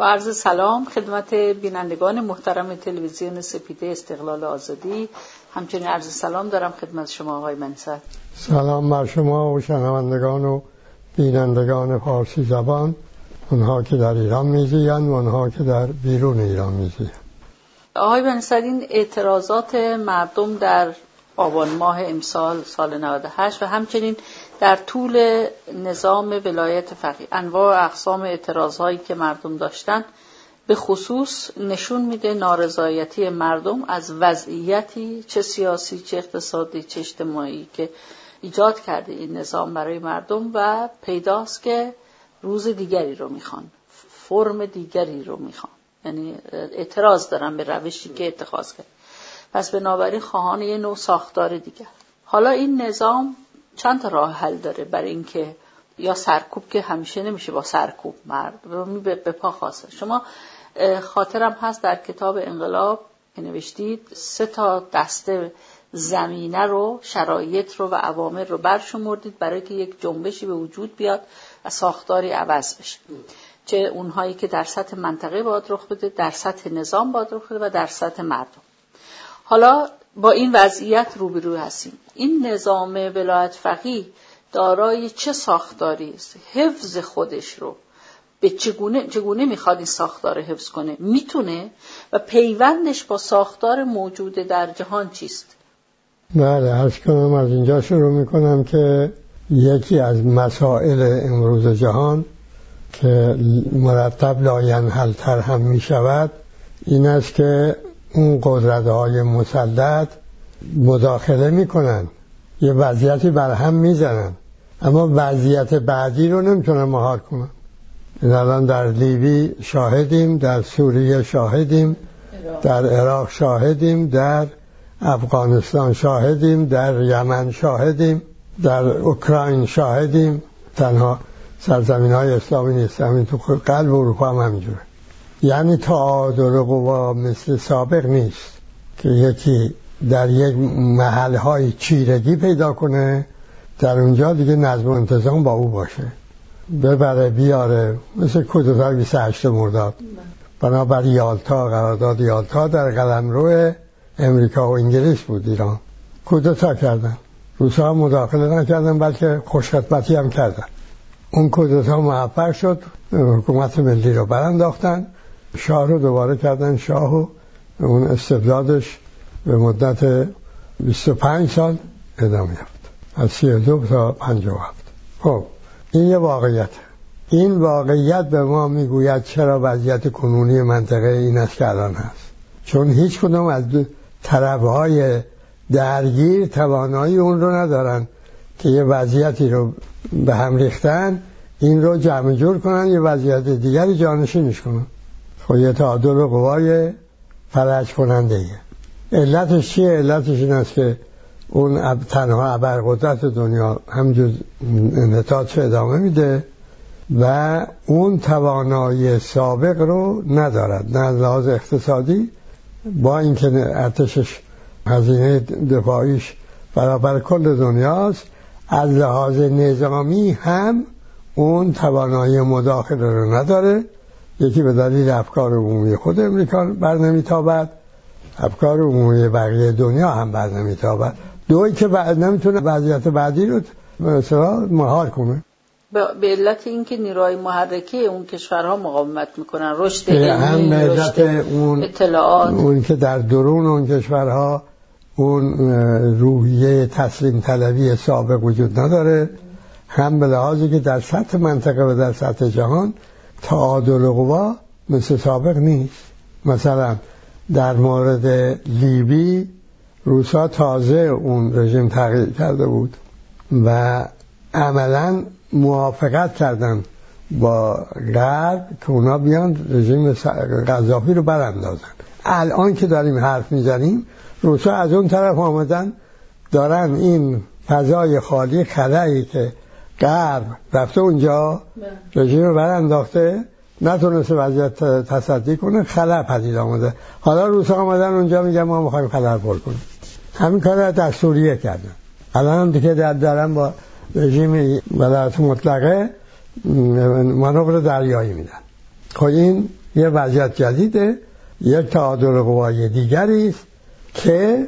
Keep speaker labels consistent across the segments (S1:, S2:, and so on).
S1: با عرض سلام خدمت بینندگان محترم تلویزیون سپیده استقلال آزادی. همچنین عرض سلام دارم خدمت شما آقای منصد
S2: سلام بر شما و شنوندگان و بینندگان فارسی زبان اونها که در ایران میزیند و اونها که در بیرون ایران میزیند
S1: آقای منصد این اعتراضات مردم در آبان ماه امسال سال 98 و همچنین در طول نظام ولایت فقیه. انواع اقسام اعتراضهایی که مردم داشتن به خصوص نشون میده نارضایتی مردم از وضعیتی چه سیاسی چه اقتصادی چه اجتماعی که ایجاد کرده این نظام برای مردم و پیداست که روز دیگری رو می‌خوان فرم دیگری رو می‌خوان. یعنی اعتراض دارن به روشی که اتخاذ کرد. پس بنابراین خواهان یه نوع ساختار دیگر. حالا این نظام چند راه حل داره برای اینکه یا سرکوب که همیشه نمیشه با سرکوب مرد به پا خواسته شما خاطرم هست در کتاب انقلاب که نوشتید سه تا دسته زمینه رو شرایط رو و عوامل رو برشمردید برای که یک جنبشی به وجود بیاد و ساختاری عوض بشه. چه اونهایی که در سطح منطقه باید رخ بده در سطح نظام باید رخ بده و در سطح مردم. حالا با این وضعیت روبرو هستیم. این نظام ولایت فقیه دارای چه ساختاری است؟ حفظ خودش رو. به چگونه, چگونه می‌خواد این ساختار حفظ کنه؟ می‌تونه؟ و پیوندش با ساختار موجود در جهان چیست؟
S2: بله عرض کنم از اینجا شروع می‌کنم که یکی از مسائل امروز جهان که مرتب لاینحلتر هم می‌شود این است که اون قدرت های مسلط مداخله می‌کنن. یه وضعیتی بر هم می‌زنن. اما وضعیت بعدی رو نمی‌تونن مهار کنن. الان در لیبی شاهدیم در سوریه شاهدیم در عراق شاهدیم در افغانستان شاهدیم در یمن شاهدیم در اوکراین شاهدیم. تنها سرزمین های اسلامی نیست. همین تو قلب اروپا هم همینجوره. یعنی تعادل قوا مثل سابق نیست که یکی در یک محل های چیرگی پیدا کنه در اونجا دیگه نظم و انتظام با او باشه. ببره بیاره مثل کودتای 28 مرداد. بنابر یالتا قرارداد یالتا در قلم روی امریکا و انگلیس بود ایران. کودتا کردن. روسا مداخله نکردن بلکه خوشخدمتی هم کردن. اون کودتا موفق شد حکومت ملی رو برانداختن. شاه رو دوباره کردن شاه و اون استبدادش به مدت 25 سال ادامه یافت. از 32 تا 57 خب این یه واقعیت. این واقعیت به ما می‌گوید چرا وضعیت کنونی منطقه این است که الان هست. چون هیچ کدوم از طرفهای درگیر توانایی اون رو ندارن که یه وضعیتی رو به هم ریختن این رو جمع جور کنن یه وضعیت دیگری جانشینش کنن. خب یه تعادل قوای فرج کننده. علتش چیه؟ علتش این است که اون تنها ابرقدرت دنیا همجور انحطاطش ادامه میده و اون توانایی سابق رو ندارد نه لحاظ اقتصادی با اینکه ارتشش هزینه دفاعیش برابر کل دنیاست از لحاظ نظامی هم اون توانایی مداخله رو نداره یکی به دلیل افکار عمومی خود امریکا بر نمیتابد افکار عمومی بقیه دنیا هم بر نمیتابد. دوی که نمی‌تونه وضعیت بعدی رو مثلا مهار کنه.
S1: به علت اینکه نیروهای محرکه اون کشورها مقاومت می‌کنن رشد
S2: هم اون
S1: اطلاعات.
S2: اون که در درون اون کشورها اون روحیه تسلیم طلبی سابق وجود نداره هم به لحاظی که در سطح منطقه و در سطح جهان تعادل قوا مثل سابق نیست. مثلا در مورد لیبی روسا تازه اون رژیم تغییر کرده بود و عملا موافقت کردن با غرب که اونا بیان رژیم قذافی رو براندازن. الان که داریم حرف می‌زنیم روسا از اون طرف آمدن دارن این فضای خالی خلایی که غرب رفته اونجا بله. رژیم رو برانداخته نتونسته وضعیت تصدی کنه خلا پدید آمده. حالا روسا آمدن اونجا میگن ما می‌خوایم خلا پر کنیم. همین کار در سوریه کردن. الان هم دیگه در دارن با رژیم ولایت مطلقه مانور دریایی میدن. خب این یه وضعیت جدیده یک تعادل قوای دیگری است که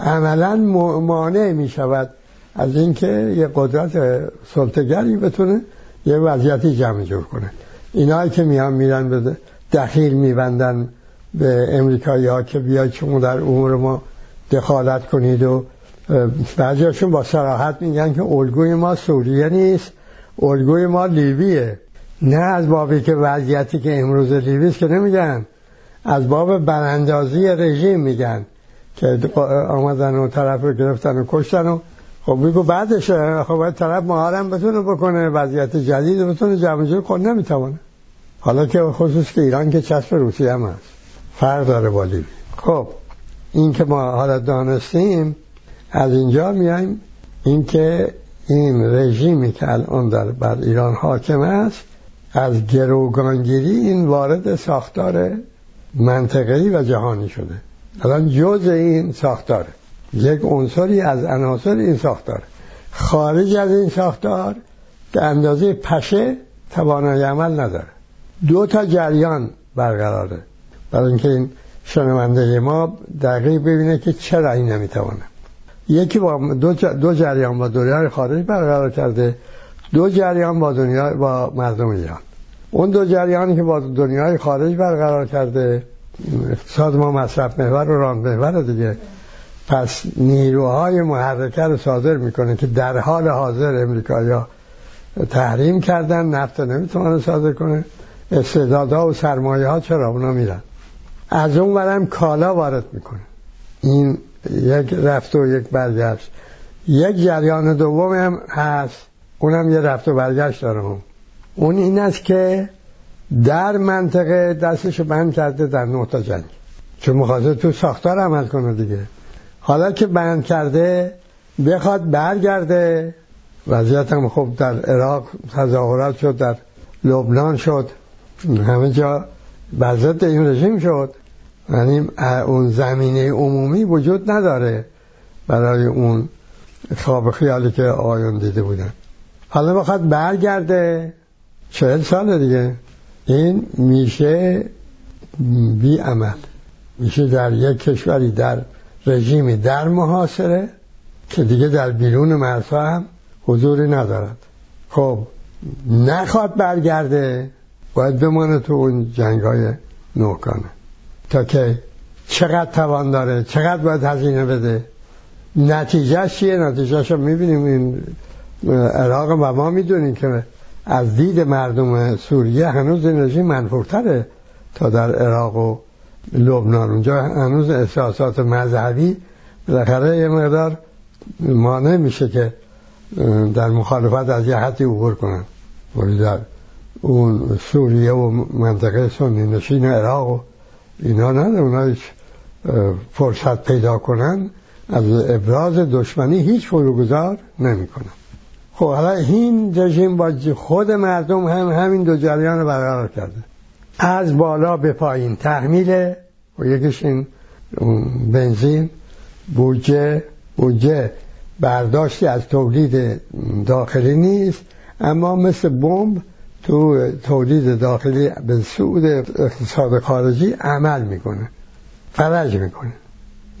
S2: عملا مانع می شود از اینکه یه قدرت سلطگری بتونه یه وضعیتی جمع جور کنه. اینایی که میان میرن به دخیل میبندن به امریکایی ها که بیاید شما در امور ما دخالت کنید و بعضیاشون با سراحت میگن که الگوی ما سوریه نیست الگوی ما لیبیه. نه از بابی که وضعیتی که امروز لیبیست که نمیگن از باب براندازی رژیم میگن که آمدن و طرف رو گرفتن و کشتن و خب بگو بعدش خب باید طرف مهارم بتونه بکنه وضعیت جدید بتونه جمع جور کنه نمی‌تونه حالا که خصوص که ایران که چسب روسیه هم هست. فرق داره با لیبی. خب این که ما حالا دانستیم از اینجا میایم. اینکه این رژیمی که الان در بر ایران حاکم است از گروگانگیری این وارد ساختار منطقه‌ای و جهانی شده. الان جز این ساختاره. یک عنصری از عناصر این ساختار. خارج از این ساختار به اندازه پشه توانایی عمل نداره. دو تا جریان برقراره. برای اینکه این شنونده ما دقیق ببینه که چرا این نمی‌توانه یکی با دو, دو جریان با دنیای خارج برقرار کرده دو جریان با دنیا با مردم ایران. اون دو جریانی که با دنیای خارج برقرار کرده اقتصاد ما مصرف محور و ران محور دیگه. پس نیروهای محرکه رو صادر می‌کنه که در حال حاضر امریکایی تحریم کردن نفت نمی‌تونه صادر کنه. استعدادها و سرمایه ها چرا اونا میرن؟ از اون برم کالا وارد می‌کنه. این یک رفت و یک برگشت. یک جریان دوم هم هست. اونم یه رفت و برگشت داره. هم. اون این است که در منطقه دستشو بند کرده در نقطه جنگ. چون مخاطر تو ساختار عمل کنه دیگه. حالا که بند کرده بخواد برگرده. وضعیت هم خب در عراق تظاهرات شد در لبنان شد. همه جا بزد این رژیم شد. یعنی اون زمینه عمومی وجود نداره برای اون خواب خیالی که آیون دیده بودن. حالا بخواد برگرده چهل سال دیگه. این میشه بی عمل میشه در یک کشوری در رژیمی در محاصره که دیگه در بیرون مرزها هم حضوری ندارد. خب نخواد برگرده باید بمانه تو اون جنگ های نوکانه. تا که چقدر توان داره چقدر باید هزینه بده. نتیجه چیه؟ نتیجهش رو می‌بینیم. این عراق و ما می‌دونیم که از دید مردم سوریه هنوز این رژیم منفورتره تا در عراق و لبنان. اونجا هنوز احساسات مذهبی بالاخره یه مقدار مانع میشه که در مخالفت از یه حدی عبور کنن. ولی در اون سوریه و منطقه سنی نشین عراق و اینا نه اونا فرصت پیدا کنن از ابراز دشمنی هیچ فروگذار نمی‌کنن. خب حالا این رژیم با خود مردم هم همین دو جریان رو برقرار کرده. از بالا به پایین تحمیل و یکیش این بنزین. بودجه بودجه برداشتی از تولید داخلی نیست اما مثل بمب تو تولید داخلی به سود اقتصاد خارجی عمل می‌کنه فرج می‌کنه.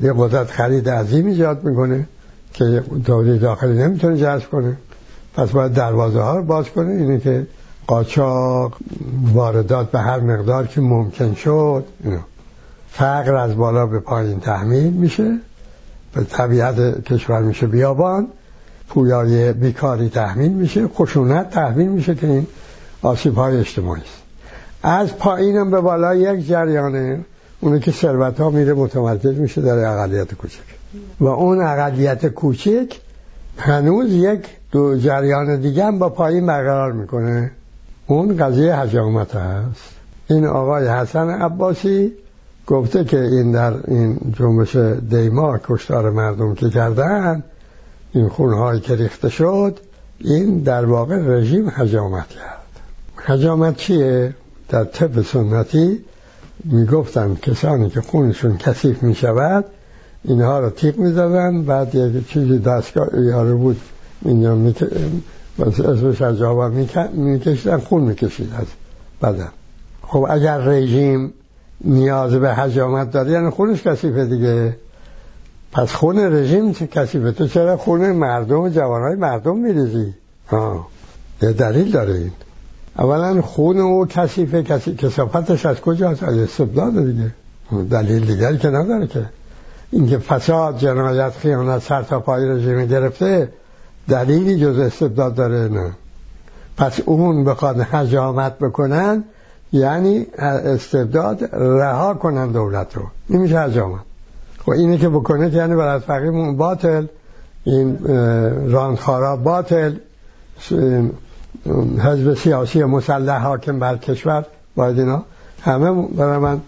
S2: یه قدرت خرید عظیم ایجاد می‌کنه که تولید داخلی نمی‌تونه جذب کنه. پس باید دروازه ها رو باز کنه. اینه که قاچاق واردات به هر مقدار که ممکن شد اینو. فقر از بالا به پایین تحمیل میشه. به طبیعت کشور میشه بیابان. پویای بیکاری تحمیل میشه. خشونت تحمیل میشه که این آسیب های اجتماعی است. از پایینم به بالا یک جریانه. اونه که ثروت ها میره متمرکز میشه در اقلیت کوچک. و اون اقلیت کوچک هنوز یک دو جریان دیگه هم با پایین برقرار می‌کنه. اون قضیه حجامت هست این آقای حسن عباسی گفته که این در این جنبش دیما کشتار مردم که کردن این خونهایی که ریخته شد این در واقع رژیم حجامت کرد حجامت چیه؟ در طب سنتی می‌گفتن کسانی که خونشون کثیف می‌شود اینها رو تیق می‌زدن بعد یک چیزی دستگاه یاره بود اینجا اسمش از جاوا میکشیدن خون می‌کشید از بدن. خب اگر رژیم نیاز به حجامت داره یعنی خونش کثیفه دیگه. پس خون رژیم کثیفه؟ تو چرا خون مردم و جوانهای مردم میریزی؟ ها یه دلیل داره این اولا خون او کثیفه کسی کسافتش از کجاست؟ از استبداد دیگه. دلیل دیگری که نداره که. اینکه فساد جنایت خیانت سر تا پای رژیم گرفته دلیلی جز استبداد داره؟ نه. پس اون بخواد حجامت بکنن یعنی استبداد رها کنن دولت رو. نمیشه حجامت. خب اینه که بکنه یعنی برای فقیم باطل. این راندخارا باطل. حزب سیاسی مسلح حاکم بر کشور. باید اینا همه برای من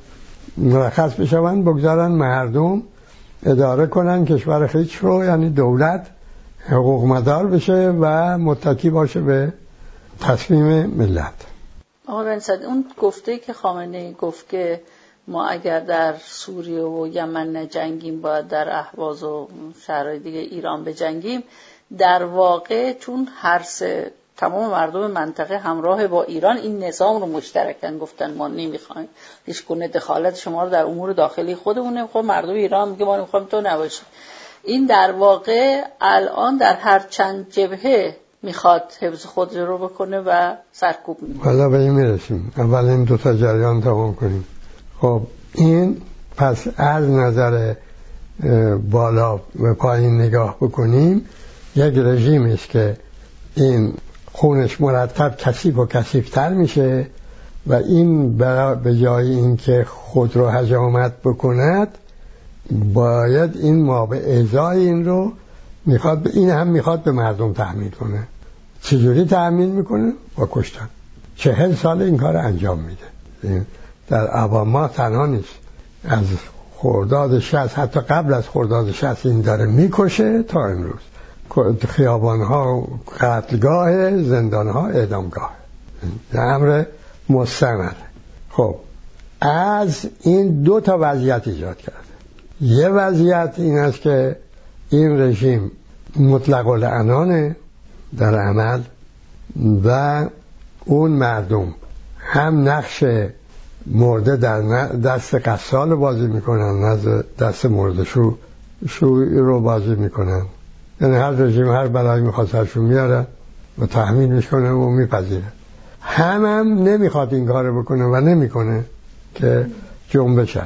S2: مرخص بشون بگذارن مردم اداره کنن کشور خیچ رو یعنی دولت. حقوق مدار بشه و متکی باشه به تصمیم ملت.
S1: آقا بنسد اون گفته که خامنه گفت که ما اگر در سوریه و یمن نجنگیم باید در احواز و شهرهای دیگه ایران بجنگیم. در واقع چون هر سه تمام مردم منطقه همراه با ایران این نظام رو مشترکن گفتن ما نمی‌خوایم هیچ گونه دخالت شما رو در امور داخلی خودمون نمی‌خوام. مردم ایران میگه ما نمی‌خوایم تو نباشی. این در واقع الان در هر چند جبهه می‌خواد حفظ خود رو بکنه و سرکوب می‌کنه.
S2: حالا به این می‌رسیم. اول این دو تا جریان تمام کنیم. خب این پس از نظر بالا و پایین نگاه بکنیم یک رژیم است که این خونش مرتب کثیف و کثیفتر میشه و این به جای اینکه خود رو حجامت بکند باید این ما به ازای این رو می‌خواد این هم می‌خواد به مردم تحمیل کنه. چجوری تحمیل می‌کنه؟ با کشتن. چهل سال این کار انجام میده. در عوام ما تنها نیست. از خورداد شست حتی قبل از خورداد شست این داره می‌کشه تا امروز. خیابان ها قتلگاه زندان ها اعدامگاه امر مستمر خب از این دو تا وضعیت ایجاد کرده یه وضعیت این است که این رژیم مطلق العنانه در عمل و اون مردم هم نقش مرده در دست قصال بازی می‌کنن نه دست مرده شو شوی رو بازی می‌کنن. یعنی هر رژیم هر بلایی می‌خواد سرشون میاره و تحمیل می‌کنه و میپذیره. هم هم نمی‌خواد این کار بکنه و نمی‌کنه که جنبش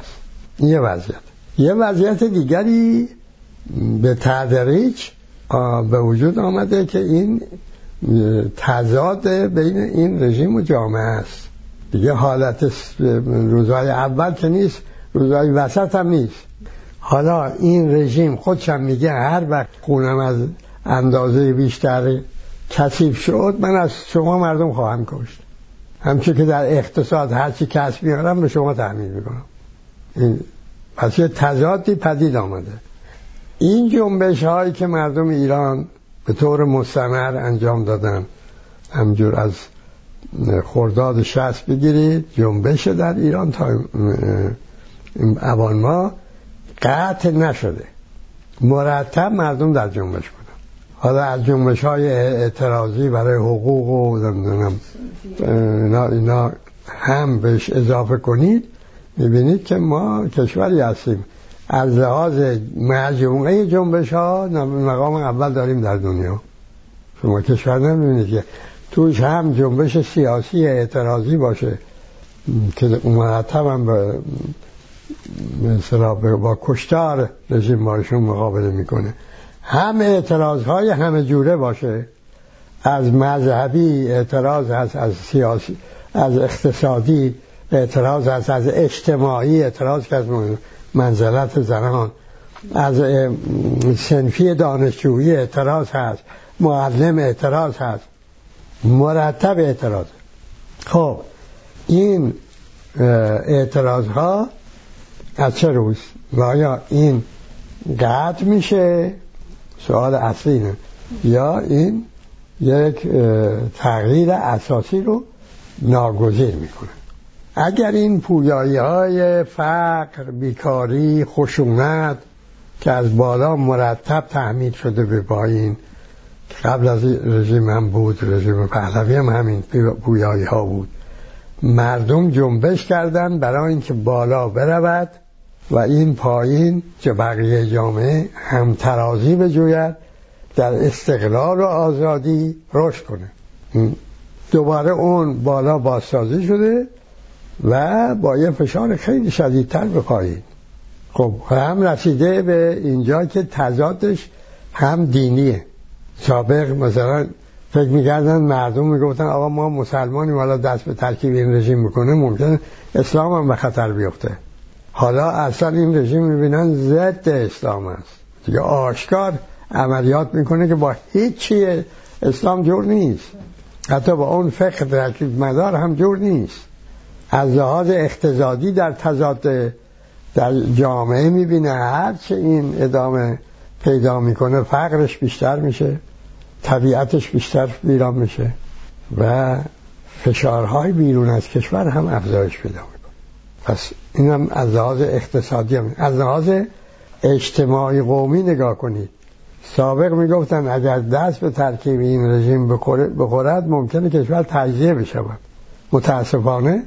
S2: این یه وضعیت. یه وضعیت دیگری به تدریج به وجود آمده که این تضاد بین این رژیم و جامعه است. دیگه حالت روزهای اول که نیست روزهای وسط هم نیست. حالا این رژیم خودشم میگه هر وقت خونم از اندازه بیشتر کثیف شد من از شما مردم خواهم کشت. همچه که در اقتصاد هرچی کسب میارم به شما تحمیل می‌کنم. این پس یه تضادی پدید آمده. این جنبش هایی که مردم ایران به طور مستمر انجام دادن همجور از خرداد شست بگیرید جنبش در ایران تا اوان ما قطع نشده. مرتب مردم در جنبش بودن. حالا از جنبش های اعتراضی برای حقوق و اینا, هم بهش اضافه کنید. می‌بینید که ما کشوری هستیم. از لحاظ مجموعه جنبش ها مقام اول داریم در دنیا. شما کشور نمی‌بینید که توش هم جنبش سیاسی اعتراضی باشه. که مرتب هم مثلا با کشتار رژیم باشون مقابله می‌کنه. هم اعتراض های همه جوره باشه. از مذهبی اعتراض هست از سیاسی از اقتصادی اعتراض هست از اجتماعی اعتراض که از منزلت زنان. از سنفی دانشجویی اعتراض هست معلم اعتراض هست مرتب اعتراض. خب این اعتراض ها از چه روز؟ و آیا این قطع میشه؟ سوال اصلی نه یا این یک تغییر اساسی رو ناگزیر می‌کنه. اگر این پویایی های فقر بیکاری خشونت که از بالا مرتب تحمیل شده به پایین قبل از رژیم هم بود رژیم پهلوی هم همین پویایی ها بود مردم جنبش کردن برای اینکه بالا برود و این پایین که بقیه جامعه همترازی بجوید در استقلال و آزادی رشد کنه. دوباره اون بالا بازسازی شده و با یه فشار خیلی شدیدتر پایین. خب هم رسیده به اینجا که تضادش هم دینیه. سابق مثلا فکر می‌کردن مردم می‌گفتن آقا ما مسلمانی حالا دست به ترکیب این رژیم می‌کنه ممکن اسلام هم به خطر بیفته. حالا اصلا این رژیم می‌بینن ضد اسلام است. دیگه آشکار عملیات می‌کنه که با هیچی اسلام جور نیست. حتی با اون فقه ترکیب مدار هم جور نیست. از لحاظ اقتصادی در تضاد در جامعه می‌بینه. هرچه این ادامه پیدا می‌کنه فقرش بیشتر میشه طبیعتش بیشتر ویران میشه و فشارهای بیرون از کشور هم افزایش پیدا می‌کنه. پس اینم از لحاظ اقتصادی هم. از لحاظ اجتماعی قومی نگاه کنید. سابق می‌گفتن اگر دست به ترکیب این رژیم بخورد ممکنه کشور تجزیه بشود. متاسفانه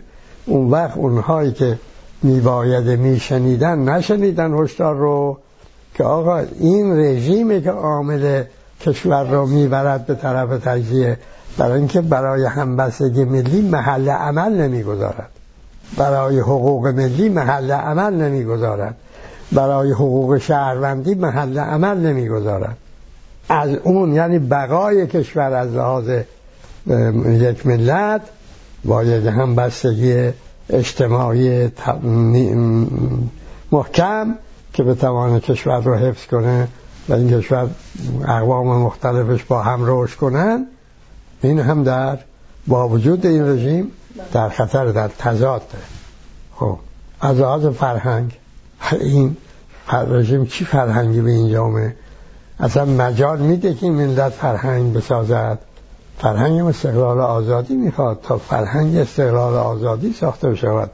S2: اون وقت اونهایی که میباید میشنیدن نشنیدن هشدار رو که آقا این رژیمی که عامل کشور رو می‌برد به طرف تجزیه برای اینکه برای همبستگی ملی محل عمل نمی‌گذارد. برای حقوق ملی محل عمل نمی‌گذارد. برای حقوق شهروندی محل عمل نمی‌گذارد. از اون یعنی بقای کشور از لحاظ یک ملت باید همبستگی اجتماعی محکم که به توان کشور رو حفظ کنه و این کشور اقوام مختلفش با هم رشد کنن این هم در با وجود این رژیم در خطر در تضاد. خب از لحاظ فرهنگ این رژیم چی فرهنگی به این جامعه اصلا مجال میده که ملت فرهنگ بسازد؟ فرهنگ استقلال آزادی می‌خواد تا فرهنگ استقلال آزادی ساخته شود.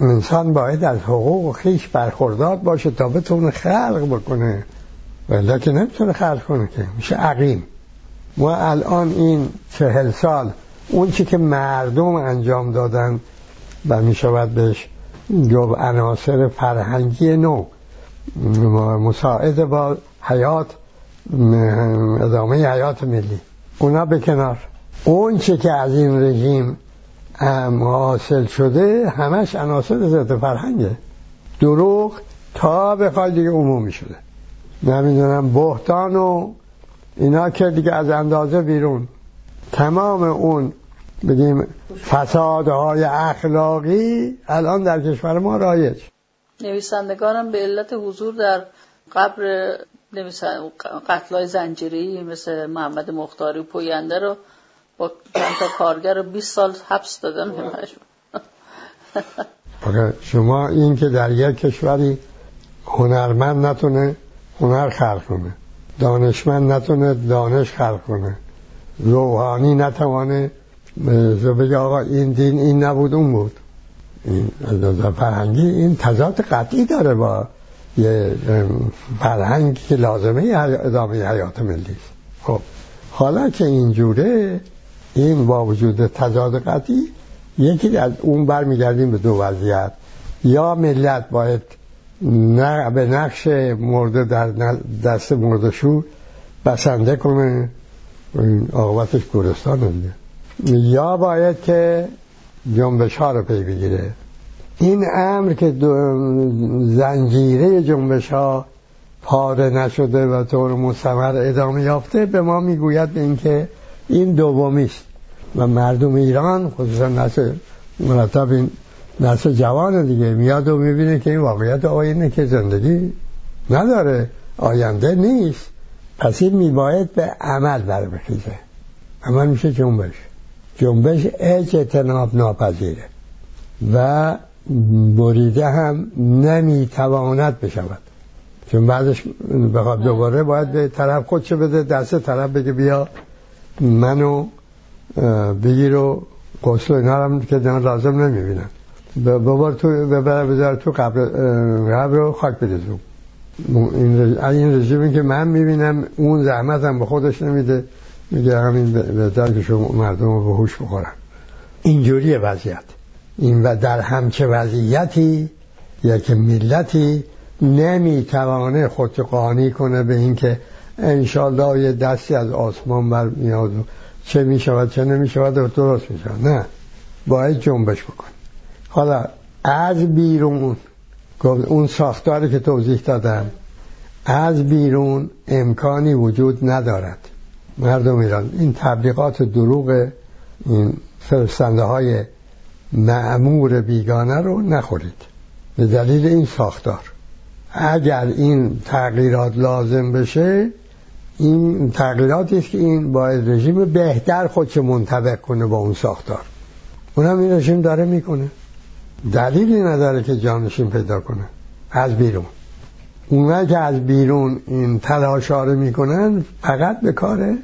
S2: انسان باید از حقوق خیش برخوردار باشه تا بتونه خلق بکنه. ولی که نمی‌تونه خلق کنه که. میشه عقیم. ما الان این چهل سال اون چی که مردم انجام دادن و می‌شود بهش جو عناصر فرهنگی نو. مساعد با حیات ادامه حیات ملی. اونا به کنار. اون چه که از این رژیم حاصل شده همش عناصر ضد فرهنگه. دروغ تا به دیگه عمومی شده. نمی‌دونم بهتان و اینا که دیگه از اندازه بیرون. تمام اون بگیم فسادهای اخلاقی الان در کشور ما رایج.
S1: نویسندگانم به علت حضور در قبر قتلای زنجیری مثل محمد مختاری و پوینده رو با چند تا کارگر رو 20 سال حبس دادن.
S2: شما این که در یک کشوری هنرمند نتونه هنر خلق کنه دانشمند نتونه دانش خلق کنه روحانی نتوانه بگه آقا این دین این نبود اون بود. این از فرهنگی این تضاد قطعی داره با یه فرهنگ که لازمه ادامه حیات ملی. خب حالا که اینجوره این با وجود تضاد قطعی یکی از اون برمیگردیم به دو وضعیت. یا ملت باید به نقش مرده در دست مردشو بسنده کنه. آقابتش گورستان دیگه. یا باید که جنبش ها رو پی بگیره. این امر که زنجیره جنبش ها پاره نشده و طور مستمر ادامه یافته به ما می‌گوید به اینکه این دومی است. و مردم ایران خصوصا نسل مرتب این نسل جوان دیگه میاد و می‌بینه که این واقعیت آینه که زندگی نداره آینده نیست. پس این میباید به عمل بخیزه عمل میشه جنبش. جنبش اجتناب ناپذیره و بریده هم نمی‌تواند بشود. چون بعدش دوباره باید به طرف خودشو بده؟ دست طرف بگه بیا منو بگیر و قسل اینا هم که دارن لازم نمی‌بینن ببار تو ببر بذار تو قبر قبر رو خاک بدزو این, این رژیمی که من می‌بینم اون زحمت هم به خودش نمیده. میگه همین بهتر که شما مردم رو به هوش بخورن. اینجوری وضعیت. این و در همچه وضعیتی یک ملتی نمی‌توانه خود قانی کنه به اینکه انشالله یه دستی از آسمان بر میاد. چه می‌شود چه نمی‌شود درست می‌شود. نه باید جنبش بکن حالا از بیرون اون ساختاری که توضیح دادم از بیرون امکانی وجود ندارد. مردم ایران این تبلیغات دروغ این فرستنده های معمور بیگانه رو نخورید. به دلیل این ساختار. اگر این تغییرات لازم بشه این تغییراتی است که این باید رژیم بهتر خودش منطبق کنه با اون ساختار. اونم این رژیم داره می‌کنه. دلیلی نداره که جانشین پیدا کنه. از بیرون. اونایی که از بیرون این تلاشا رو می‌کنن فقط به کاره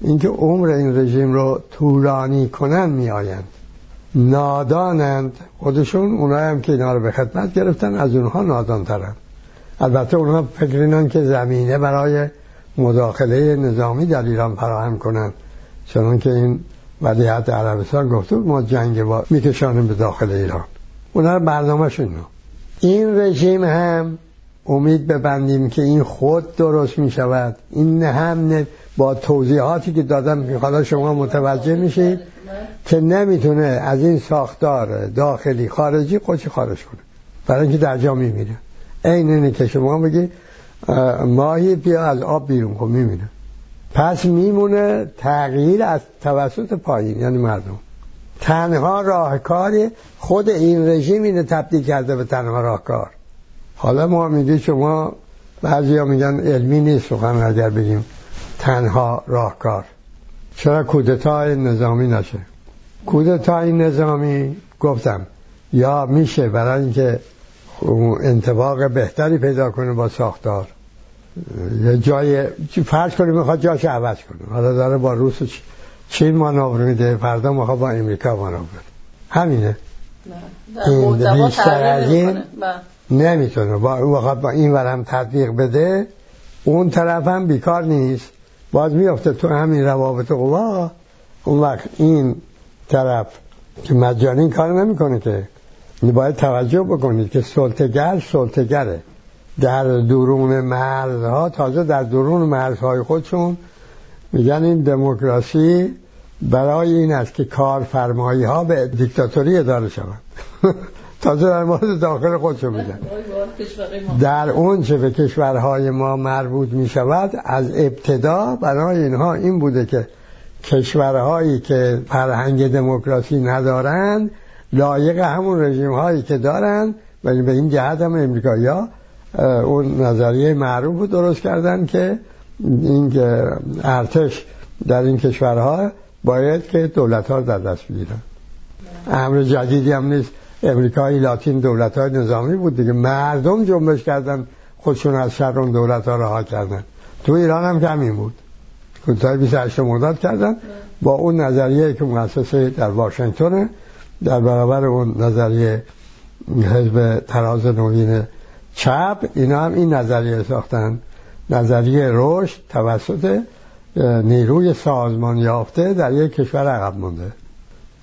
S2: اینکه عمر این رژیم رو طولانی کنن میآیند. نادانند. خودشون اونایی هم که اینا رو به خدمت گرفتن از اونها نادان ترند البته اونها فکر که زمینه برای مداخله نظامی در ایران فراهم کنند چون که این ولیعت عربستان گفته ما جنگ با میکشانیم به داخل ایران. اونا برنامه این رژیم هم امید ببندیم که این خود درست می شود این هم با توضیحاتی که دادم حالا شما متوجه میشید که نمی‌تونه از این ساختار داخلی خارجی خودش خارج کنه. برای اینکه در جا میمیره این اینه که شما بگی ماهی بیا از آب بیرون خب میمیره پس میمونه تغییر از توسط پایین یعنی مردم. تنها راهکار خود این رژیم اینه تبدیل کرده به تنها راهکار. حالا ما میگه شما بعضی ها میگن علمی نیست سخن اگر بگیم. تنها راهکار. چرا کودتای نظامی نشه؟ کودتای نظامی گفتم یا میشه برای اینکه انتباق بهتری پیدا کنه با ساختار. یه جای فرض کنیم می‌خواد جاش عوض کنه. حالا داره با روس و چین مانور میده فردا می‌خواد با امریکا مانور همینه.
S1: بیشتر از این
S2: نمی‌تونه. با, با این ورم تطبیق بده اون طرف هم بیکار نیست. باز میفته تو همین روابط قوا اون وقت این طرف که مجانی کار نمی‌کنه که. باید توجه بکنید که سلطگر سلطگره در درون مرزها تازه در درون مرزهای خودشون میگن این دموکراسی برای این است که کارفرمایی ها به دیکتاتوری اداره شوند. تازه در مورد داخل خودشون میگن در اون چه به کشورهای ما مربوط می شود از ابتدا برای اینها این بوده که کشورهایی که فرهنگ دموکراسی ندارند لایق همون رژیم هایی که دارند ولی به این جهت هم امریکایی اون نظریه معروف رو درست کردن که این ارتش در این کشورها باید که دولت ها در دست بگیرن. امر جدیدی هم نیست. امریکای لاتین دولت های نظامی بود دیگه. مردم جنبش کردن خودشون از شر اون دولت ها رها کردن. تو ایران هم کمی بود. کوتاه 28 مرداد کردن. با اون نظریه که مؤسسه در واشنگتن در برابر اون نظریه حزب تراز نوین چپ اینا هم این نظریه ساختن. نظریه رشد توسط نیروی سازمان یافته در یک کشور عقب مونده.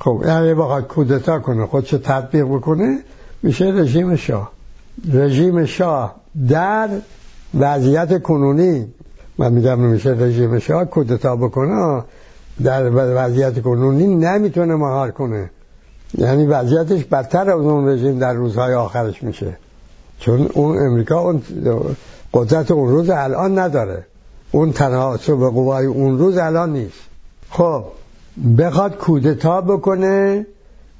S2: خب اگه بخواد کودتا کنه خودشو تطبیق بکنه میشه رژیم شاه. رژیم شاه در وضعیت کنونی من میگم میشه رژیم شاه کودتا بکنه در وضعیت کنونی نمی‌تونه مهار کنه. یعنی وضعیتش بدتر از اون رژیم در روزهای آخرش میشه. چون اون امریکا اون قدرت اون روز الان نداره. اون تناسب قوای اون روز الان نیست. خب بخواد کودتا بکنه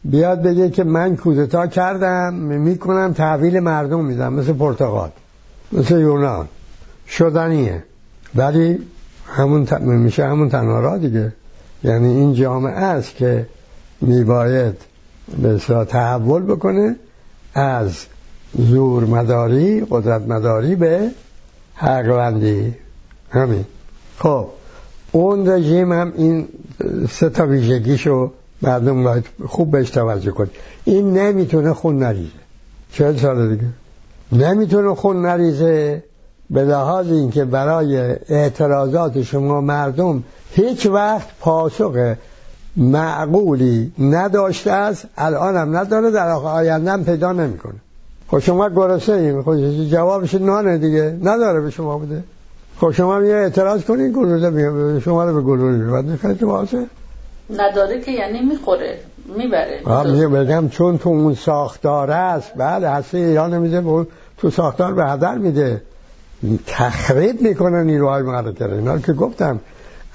S2: بیاد بگه که من کودتا کردم می‌کنم تحویل مردم میدم مثل پرتغال مثل یونان. شدنیه. ولی همون میشه همون تنها دیگه. یعنی این جامعه است که میباید به تحول بکنه از زور مداری قدرت مداری به حقوندی همین. خب. اون رژیم هم این سه تا ویژگیشو مردم باید خوب بهش توجه کنید این نمی‌تونه خون نریزه. چهل سال دیگه. نمی‌تونه خون نریزه به لحاظ اینکه برای اعتراضات شما مردم هیچ وقت پاسخ معقولی نداشته است الان هم نداره در آینده هم پیدا نمی‌کنه. خب شما گرسه این خب جوابش نانه دیگه. نداره به شما بده. خب شما یه اعتراض کنین گلوله شما رو به گلوله میبنده خیلی واضحه
S1: نداره که یعنی می‌خوره می‌بره.
S2: میگه بگم چون تو اون ساختار است بله هسته ایران میده تو ساختار به هدر میده. تخریب می‌کنه نیروهای مقرر اینا که گفتم.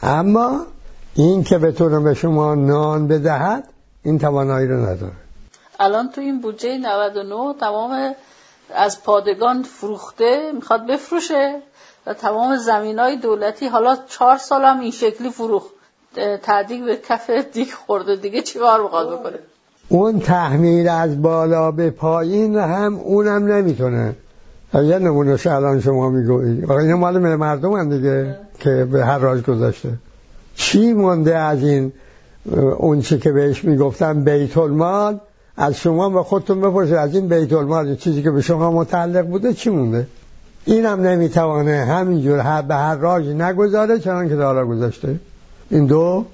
S2: اما این که بتونه به شما نان بدهد این توانایی رو نداره.
S1: الان تو این بودجه 99 تمام از پادگان فروخته می‌خواد بفروشه. و تمام زمین های دولتی حالا چهار سال هم این شکلی فروخت تعدیق به کف دیگ خورده دیگه چی بار بخواد بکنه؟
S2: اون تحمیل از بالا به پایین هم اونم نمی‌تونه. یه نمونه الان شما می‌گوید این مال مردم هم دیگه که به هر راج گذاشته. چی مونده از این اون چی که بهش می‌گفتن بیت المال؟ از شما به خودتون بپرسید از این بیت المال چیزی که به شما متعلق بوده چی مونده؟ اینم نمی‌توانه همینجور هر به هر راج نگذاره چنان که دارا گذاشته. این دو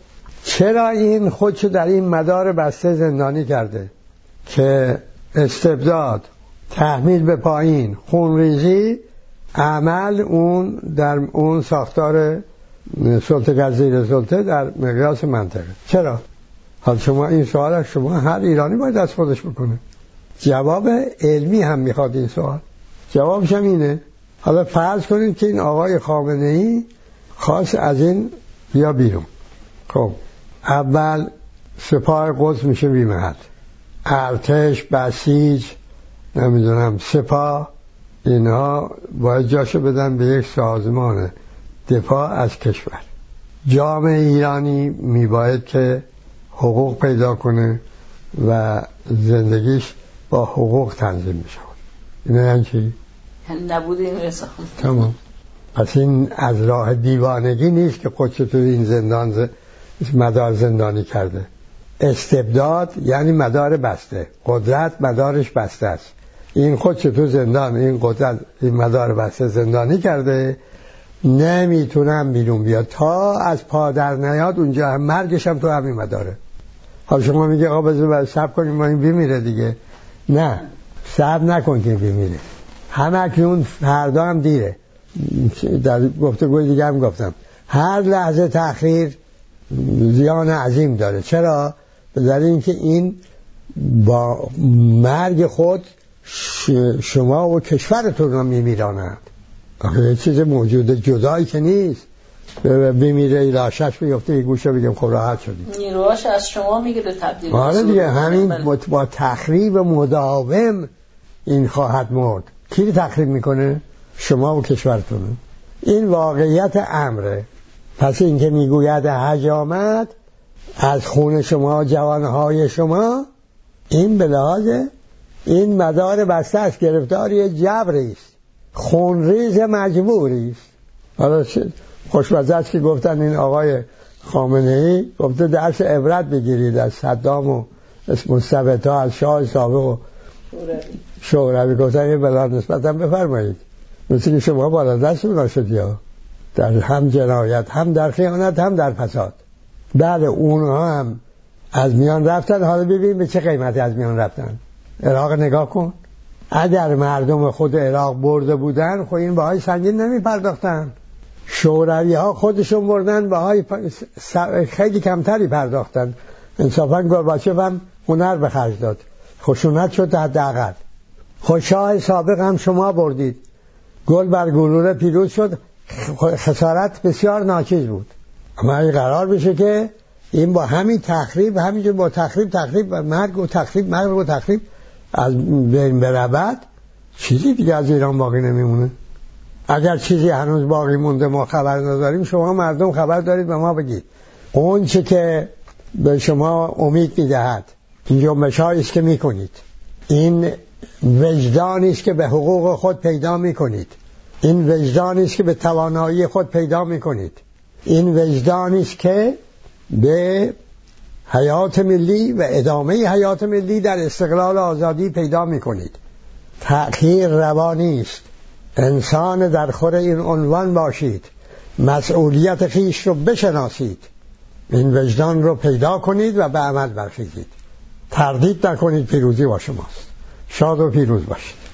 S2: چرا این خودشو در این مدار بسته زندانی کرده که استبداد تحمیل به پایین خونریزی عمل اون در اون ساختار سلطه گزیر سلطه در مقیاس منطقه. چرا؟ حال شما این سوال شما هر ایرانی باید از خودش بکنه. جواب علمی هم می‌خواد این سوال. جوابش هم اینه. حالا فرض کنید که این آقای خامنه ای خواست از این بیا بیرون. خب اول سپاه قدس میشه بیمهد. ارتش بسیج نمی‌دونم سپاه اینها باید جاشو بدن به یک سازمان دفاع از کشور. جامعه ایرانی میباید که حقوق پیدا کنه و زندگیش با حقوق تنظیم میشه اینه یعنی چی؟
S1: نبود این
S2: تمام. پس این از راه دیوانگی نیست که خودش تو این زندان مدار زندانی کرده. استبداد یعنی مدار بسته. قدرت مدارش بسته است. این خود تو زندان این قدرت این مدار بسته زندانی کرده نمی‌تونم بیرون بیاد. تا از پادر نیاد اونجا هم مرگش هم تو همین مداره. حال شما میگه آقا بذار سب کنیم ما این بمیره دیگه. نه. سب نکن که بمیره همه اکنون فردا هم دیره. در گفتگوی دیگه هم گفتم. هر لحظه تاخیر زیان عظیم داره. چرا؟ به اینکه این با مرگ خود شما و کشورتون رو میمیرانند یه چیز موجود جدایی که نیست. بمیره لاشش بیفته یه گوشه بگیم خب راحت شدیم.
S1: نیروهاش از شما می‌گیره تبدیل
S2: آره دیگه همین با تخریب مداوم این خواهد مرد. کی تخریب می‌کنه؟ شما و کشورتون. این واقعیت امره. پس اینکه می‌گوید حج آمد از خون شما جوانهای شما این به این مدار بسته است گرفتاری جبری است. خونریز مجبوری است. حالا خوشمزه است که گفتن این آقای خامنه ای گفته درس عبرت بگیرید از صدام و اسم ها از شاه سابق و شوروی گفتن بلا هم بفرمایید. مثل که شما بالا دست اونا شدی ها. در هم جنایت هم در خیانت هم در فساد. بله اونها هم از میان رفتن. حالا ببین به چه قیمتی از میان رفتن. عراق نگاه کن. اگر مردم خود عراق برده بودن خب این بهای سنگین نمی پرداختن شوروی ها خودشون بردن بهای خیلی کمتری پرداختن. انصافا گرباچف هم هنر به خرج داد. خشونت شد حداقل. خوشاه سابق هم شما بردید. گل بر گلوله پیروز شد. خسارت بسیار ناچیز بود. اما این قرار بشه که این با همین تخریب همینجور با تخریب تخریب مرگ و تخریب مرگ و تخریب از بین برود. چیزی دیگه از ایران باقی نمیمونه. اگر چیزی هنوز باقی مونده ما خبر نداریم شما مردم خبر دارید به ما بگید. اون چه که به شما امید می‌دهد این جنبش است که می‌کنید. این وجدانی است که به حقوق خود پیدا می‌کنید. این وجدانی است که به توانایی خود پیدا می‌کنید. این وجدانی است که به حیات ملی و ادامه حیات ملی در استقلال آزادی پیدا می کنید تأخیر روانی است انسان در خور این عنوان باشید. مسئولیت خیش رو بشناسید. این وجدان رو پیدا کنید و به عمل برخیزید. تردید نکنید پیروزی با شماست. شاد و پیروز باشید.